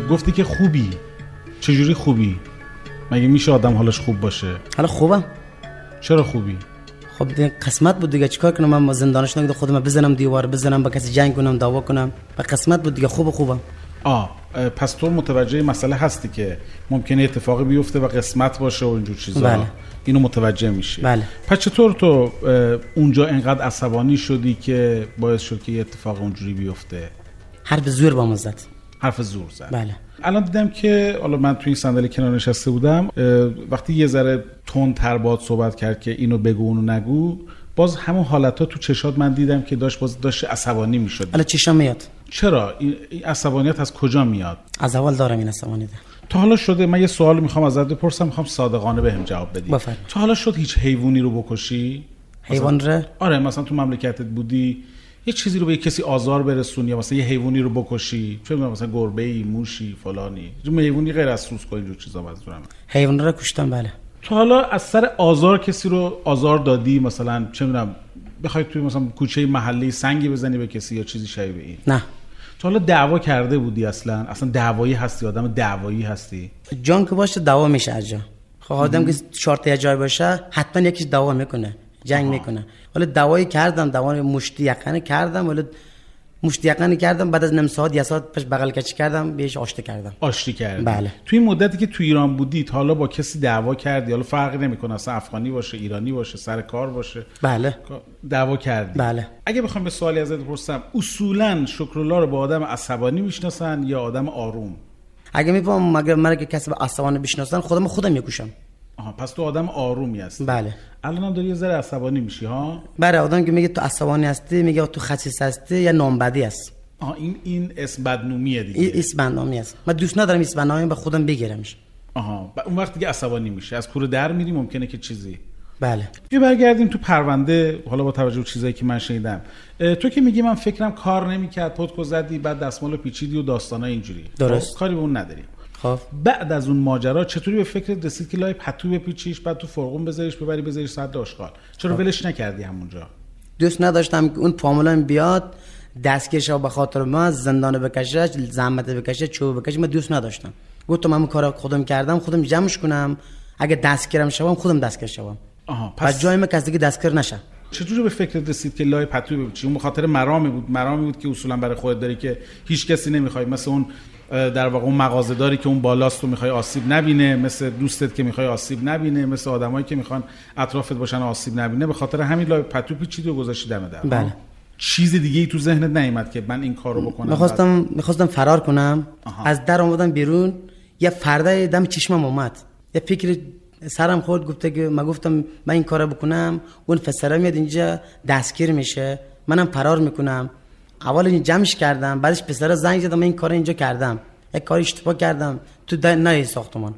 گفتی که خوبی. چجوری خوبی؟ مگه میشه آدم حالش خوب باشه؟ حالا خوبم چرا خوبی؟ خب دیگه قسمت بود دیگه چیکار کنم؟ من زندانش نگید خودم بزنم دیوار بزنم با کسی جنگ کنم دعوا کنم. به قسمت بود دیگه خوب خوبم آ پس تو متوجه مسئله هستی که ممکنه اتفاقی بیفته و قسمت باشه و اینجور چیزا. بله. اینو متوجه میشی. بله. پس چطور تو اونجا انقدر عصبانی شدی که باعث شد که یه اتفاق اونجوری بیفته؟ حرف زور با زد. حرف زور زد. بله. الان دیدم که حالا من تو این صندلی کنار نشسته بودم وقتی یه ذره تند تر باد صحبت کرد که اینو بگو اونو نگو باز همون حالت ها تو چشات من دیدم که داشت باز داشت عصبانی می‌شد. حالا چشم میاد. چرا؟ این عصبانیت از کجا میاد؟ از اول دارم این عصبانی ده تا حالا شده من یه سوال می‌خوام ازت بپرسم می‌خوام صادقانه بهم جواب بدی. بفرمایید. تا حالا شد هیچ حیوانی رو بکشی؟ حیوان را آره مثلا تو مملکتت بودی یه چیزی رو به کسی آزار برسونی یا مثلا یه حیوانی رو بکشی. چه می‌دونم مثلا گربه ای موشی فلانی. حیوانی غیر از سوسک و اینجور چیزا منظورم. حیوان را کشتم بله. تا حالا از سر آزار کسی رو آزار دادی؟ مثلا چه می‌دونم بخوای توی مثلا کوچه محلی سنگی بزنی به کسی یا چیزی شبیه این؟ نه. تا حالا دعوا کرده بودی اصلا؟ اصلا دعوایی هستی؟ آدم دعوایی هستی؟ جان که باشه دعوا میشه از جا خب آدم که شرط یه جای باشه حتما یکیش دعوا می‌کنه. جنگ می‌کنه. ولی دعوایی کردم دعوای مشتی یقنه کردم ولی مشتی یقنه کردم بعد از نیم ساعت یا ساعت پش بغل کچی کردم بهش آشتی کردم. آشتی کردی. بله. توی این مدتی که تو ایران بودی تا حالا با کسی دعوا کردی؟ حالا فرقی نمی‌کنه اصلا افغانی باشه ایرانی باشه سر کار باشه. بله. دعوا کردی. بله. اگه بخوام به سوالی ازت بپرسم اصولا شکرالله رو با آدم عصبانی می‌شناسن یا آدم آروم؟ اگه میفهم مگر مرا که کسی به عصبانه بشناسن خودم خودم می‌کشم آها پس تو آدم آرومی هستی. بله. الان هم داری یه ذره عصبانی میشی ها؟ برای آدم که میگه تو عصبانی هستی میگه تو خسیس هستی یا نامبدی است آها این این اسم بدنومیه دیگه. این اسم است من دوست ندارم اسم بنامی به خودم بگیرمش. آها و اون وقت دیگه عصبانی میشه از کوره در میری ممکنه که چیزی. بله. بیا برگردیم تو پرونده حالا با توجه به چیزایی که من شنیدم. تو که میگی من فکرم کار نمی‌کرد پتکو زدی بعد دستمال پیچیدی و داستانای اینجوری. درست. خب، کاری به اون نداریم. خب. بعد از اون ماجرا چطوری به فکرت رسید که لای پتو بپیچیش بعد تو فرقون بذاریش ببری بذاریش صد آشغال چرا ولش نکردی همونجا؟ دوست نداشتم که اون پامولان بیاد دستکش به خاطر ما زندان بکشه زحمت بکشه چوب بکشه من دوست نداشتم. گفتم من کار خودم کردم خودم جمعش کنم. اگه دستگیرم شوم خودم دستگیر شوم. آها پس جای من کسی دیگه دستگیر نشه. چطوری به فکرت رسید که لای پتو بپیچی اون به خاطر مرامی بود. مرامی بود که اصولا برای خودت داری که هیچ کسی نمی‌خوای. مثل اون در واقع اون مغازه داری که اون بالاست تو می‌خوای آسیب نبینه مثل دوستت که می‌خوای آسیب نبینه مثل آدمایی که می‌خوان اطرافت باشن آسیب نبینه به خاطر همین لای پتو پیچیدی و گذاشتی دم در بله. چیز دیگه ای تو ذهنت نیومد که من این کارو بکنم؟ می‌خواستم می‌خواستم فرار کنم. آها. از در آمدم بیرون. یه فرده دم چشمم اومد. یه فکر سرم خورد گفته که من گفتم من این کارو بکنم. اون فسره میاد اینجا دستگیر میشه. منم فرار می‌کنم. اول این جمعش کردم. بعدش پسر زنگ زدم این کار اینجا کردم. یک کار اشتباه کردم. تو در نه ساختمان.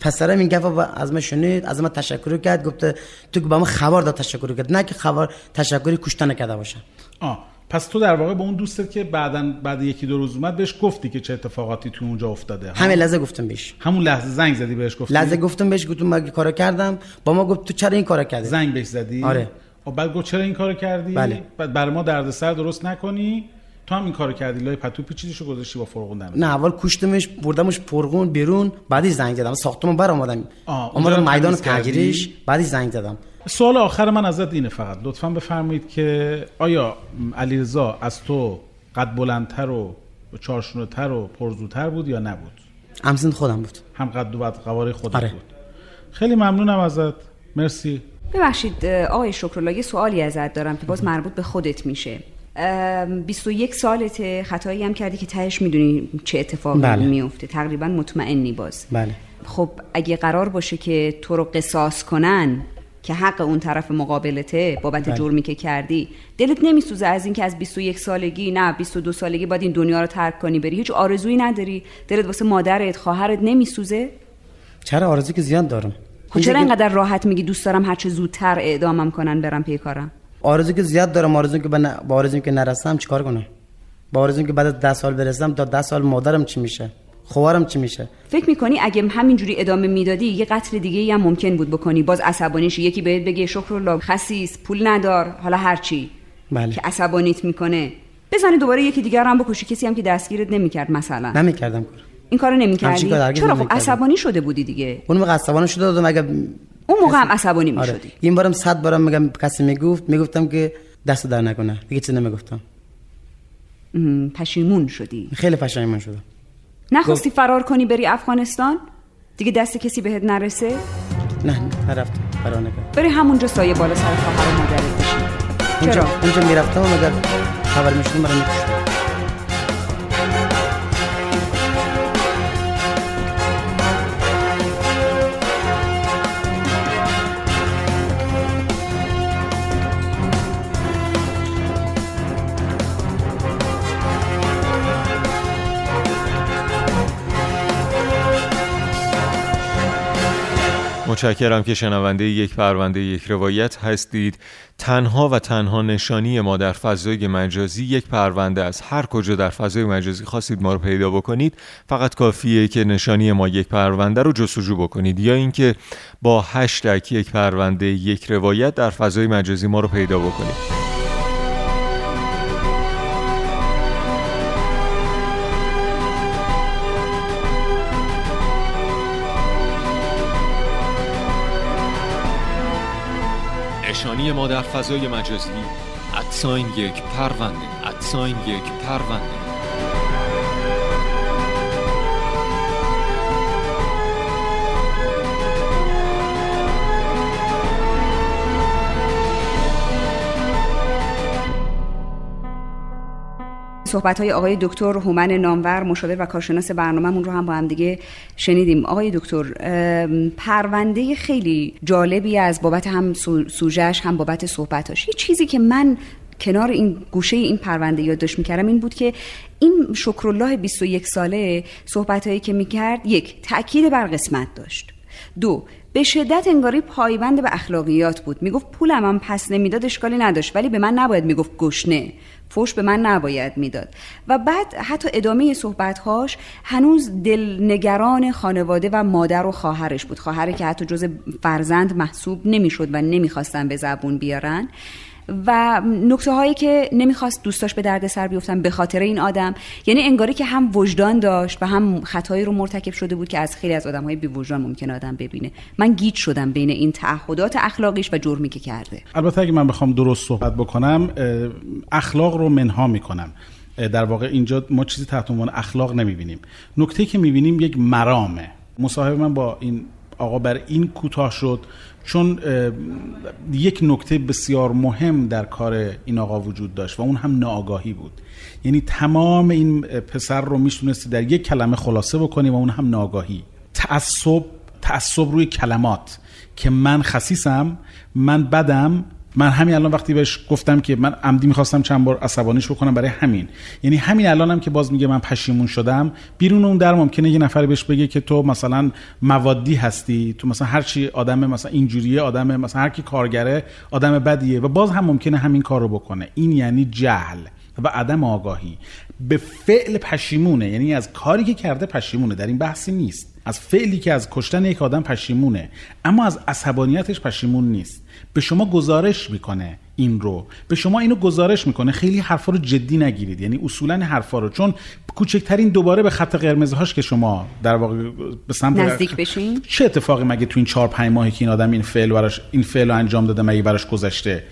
پسرم این گفت از من شنید از من تشکر کرد. گفته تو با من خبر داد تشکر کرد. نه که خبر تشکری کشته نکرده باشه. آه پس تو در واقع به اون دوستت که بعدن بعد یکی دو روز اومد بهش گفتی که چه اتفاقاتی تو اونجا افتاده. ها؟ همین لحظه گفتم بهش. همون لحظه زنگ زدی بهش گفتی؟ لحظه گفتم بهش گفتم من کارو کردم. با ما گفت تو چرا این کارو کردی؟ زنگ بهش زدی؟ آره. و بعد گفت چرا این کارو کردی؟ بله. بعد برای ما دردسر درست نکنی. تو هم این کارو کردی. لای پتو پیچیدیشو گذاشتی با فرقون دم نه اول کشتمش بردمش پرغون بیرون بعدی زنگ زدم. ساختمون بر رو اومدم میدان؟ پنجریش بعدی زنگ زدم. سوال آخر من ازت اینه فقط. لطفا بفرمایید که آیا علیرضا از تو قد بلندتر و چارشونتر و پرزوتر بود یا نبود؟ همسن خودم بود. هم قد و قواره خودت آره. بود. خیلی ممنونم ازت. مرسی. ببخشید آقای شکرالله یه سوالی ازت دارم که باز مربوط به خودت میشه. ام، 21 سالته خطایی هم کردی که تهش می‌دونی چه اتفاقی بله. میفته تقریبا مطمئنی باز. بله. خب اگه قرار باشه که تو رو قصاص کنن که حق اون طرف مقابلته بابت بله. جرمی که کردی دلت نمیسوزه از اینکه از 21 سالگی نه 22 سالگی باید این دنیا رو ترک کنی بری؟ هیچ آرزویی نداری؟ دلت واسه مادرت خواهرت نمیسوزه؟ چرا آرزو که زیاد دارم. چرا اینقدر راحت میگی دوست دارم هرچه زودتر اعدامم کنن برم پی کارم؟ آرزو که زیاد دارم آرزو که ن- با آرزو که نرسم چیکار کنم؟ با آرزو که بعد از 10 سال برسم تا 10 سال مادرم چی میشه؟ خوارم چی میشه؟ فکر می‌کنی اگه همینجوری ادامه می‌دادی یه قتل دیگه ای هم ممکن بود بکنی؟ باز عصبانیش یکی بهت بگه شکر خسیس پول ندار حالا هرچی بله. که عصبانیت می‌کنه. بزنی دوباره یکی دیگر هم بکشی کسی هم که دستگیرت نمی‌کرد مثلا. نمی‌کردم کار. این کارو نمی‌کردی؟ چرا خب. عصبانی شده بودی دیگه؟ اون موقع عصبانی شده بودم اگه اون موقع هم عصبانی آره. می‌شدی. این بارم صد بارم میگم کسی می‌گفت می‌گفتم که دست در نکنه. دیگه چیز نمی‌گفتم. پشیمون شدی. خیلی پشیمون شدم. نخواستی فرار کنی بری افغانستان؟ دیگه دست کسی بهت نرسه؟ نه نرفتم فرار نکردم بری همونجا سایه بالا سر خواهر و مادرت اونجا چرا؟ اونجا می‌رفتم مگر خبر می‌شدم مرا متشکرم که شنونده یک پرونده یک روایت هستید. تنها و تنها نشانی ما در فضای مجازی یک پرونده از هر کجا در فضای مجازی خواستید ما رو پیدا بکنید فقط کافیه که نشانی ما یک پرونده رو جستجو بکنید. یا اینکه با هشتگ یک پرونده یک روایت در فضای مجازی ما رو پیدا بکنید. نشانی ما در فضای مجازی. ادساین یک پرونده ادساین یک پرونده. صحبت های آقای دکتر هومن نامور مشاور و کارشناس برنامهمون رو هم با هم دیگه شنیدیم. آقای دکتر پرونده خیلی جالبی از بابت هم سو- سوژهش هم بابت صحبتاش یه چیزی که من کنار این گوشه این پرونده یادداشت می‌کردم این بود که این شکرالله 21 ساله صحبت هایی که می‌کرد یک تاکید بر قسمت داشت. دو به شدت انگاری پایبند به اخلاقیات بود. می‌گفت پولم هم پس نمی‌داد اشکالی نداشت. ولی به من نباید می‌گفت گشنه. فوش به من نباید می‌داد. و بعد حتی ادامه صحبتهاش هنوز دلنگران خانواده و مادر و خواهرش بود. خواهری که حتی جز فرزند محسوب نمی‌شد و نمی‌خواستن به زبون بیارن. و نکته هایی که نمی‌خواست دوستاش به درد سر بیفتن به خاطر این آدم یعنی انگاری که هم وجدان داشت و هم خطایی رو مرتکب شده بود که از خیلی از آدم های بی وجدان ممکنه آدم ببینه. من گیج شدم بین این تعهدات اخلاقیش و جرمی که کرده. البته اگه من بخوام درست صحبت بکنم اخلاق رو منها می‌کنم. در واقع اینجا ما چیزی تحت عنوان اخلاق نمی‌بینیم. نکته که می‌بینیم یک مرامه. مصاحبه من با این آقا بر این کوتاه شد. چون یک نکته بسیار مهم در کار این آقا وجود داشت و اون هم ناآگاهی بود. یعنی تمام این پسر رو می‌تونستی در یک کلمه خلاصه بکنی و اون هم ناآگاهی. تعصب تعصب روی کلمات. که من خسیسم من بدم من همین الان وقتی بهش گفتم که من عمدی می‌خواستم چند بار عصبانیش بکنم برای همین. یعنی همین الانم که باز میگه من پشیمون شدم بیرون اون در ممکنه یه نفر بهش بگه که تو مثلا موادی هستی تو مثلا هر چی آدم مثلا اینجوریه آدم مثلا هر کی کارگره آدم بدیه و باز هم ممکنه همین کارو بکنه. این یعنی جهل و عدم آگاهی. به فعل پشیمونه یعنی از کاری که کرده پشیمونه در این بحثی نیست. از فعلی که از کشتن یک آدم پشیمونه اما از عصبانیتش پشیمون نیست. به شما گزارش می‌کنه این رو. به شما اینو گزارش می‌کنه. خیلی حرفا رو جدی نگیرید. یعنی اصولا حرفا رو. چون کوچکترین دوباره به خط قرمزهاش که شما در واقع به سمت نزدیک بشین. چه اتفاقی مگه تو این چهار پنج ماهی که این آدم این فعل براش این فعل رو انجام داده مگه براش گذشته؟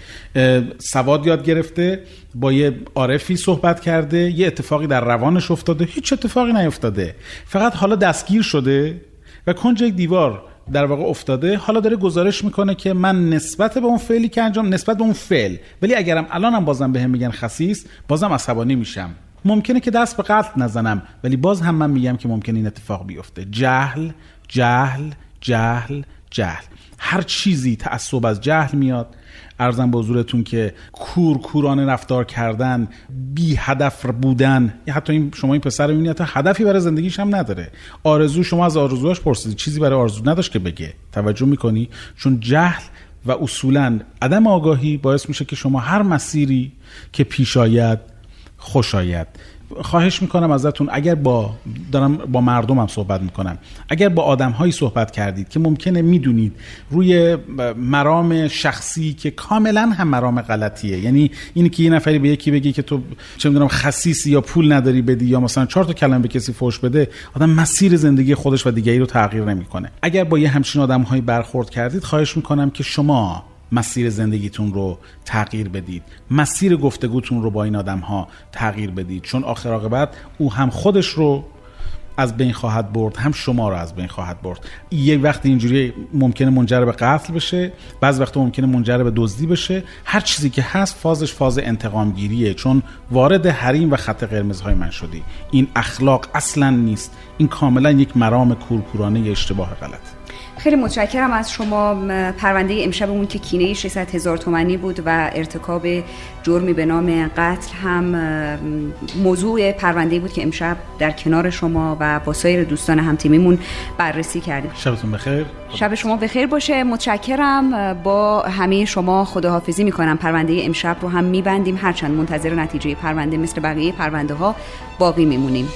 سواد یاد گرفته با یه عارفی صحبت کرده یه اتفاقی در روانش افتاده هیچ اتفاقی نیفتاده. فقط حالا دستگیر شده و کنج یک دیوار در واقع افتاده. حالا داره گزارش می‌کنه که من نسبت به اون فعلی که انجام نسبت به اون فعل. ولی اگرم الانم بازم بهم میگن خسیس بازم عصبانی میشم. ممکنه که دست به قتل نزنم. ولی باز هم من میگم که ممکنه این اتفاق بیفته. جهل جهل جهل جهل. هر چیزی تعصب از جهل میاد. ارزم به حضورتون که کور کورانه رفتار کردن بی هدف بودن حتی این شما این پسر رو می‌بینید حتی هدفی برای زندگیش هم نداره. آرزو شما از آرزوهاش پرسیدید چیزی برای آرزو نداشت که بگه. توجه می‌کنی؟ چون جهل و اصولا عدم آگاهی باعث میشه که شما هر مسیری که پیش آید خوش آید. خواهش می‌کنم ازتون اگر با دارم با مردمم صحبت می‌کنم. اگر با آدم هایی صحبت کردید که ممکنه می‌دونید روی مرام شخصی که کاملا هم مرام غلطیه. یعنی اینی که یه نفری به یکی بگی که تو چه می‌دونم خصیصی یا پول نداری بدی یا مثلا چهار تا کلمه به کسی فوش بده آدم مسیر زندگی خودش و دیگری رو تغییر نمی‌کنه. اگر با یه همچین آدم هایی برخورد کردید خواهش می‌کنم که شما مسیر زندگیتون رو تغییر بدید. مسیر گفتگوتون رو با این آدم ها تغییر بدید. چون آخر عاقبت او هم خودش رو از بین خواهد برد هم شما رو از بین خواهد برد. یه وقت اینجوری ممکنه منجر به قتل بشه بعض وقت ممکنه منجر به دزدی بشه. هر چیزی که هست فازش فاز انتقام گیریه چون وارد حریم و خط قرمزهای من شدی. این اخلاق اصلا نیست. این کاملا یک مرام کورکورانه اشتباه غلط خیلی متشکرم از شما پرونده امشبمون که کینه 600 هزار تومنی بود و ارتکاب جرمی به نام قتل هم موضوع پرونده بود که امشب در کنار شما و با سایر دوستان همتیمیمون بررسی کردیم. شبتون بخیر. شب شما بخیر باشه. متشکرم. با همه شما خداحافظی می‌کنم. پرونده امشب رو هم میبندیم. هرچند منتظر نتیجه پرونده مثل بقیه پرونده ها باقی میمونیم.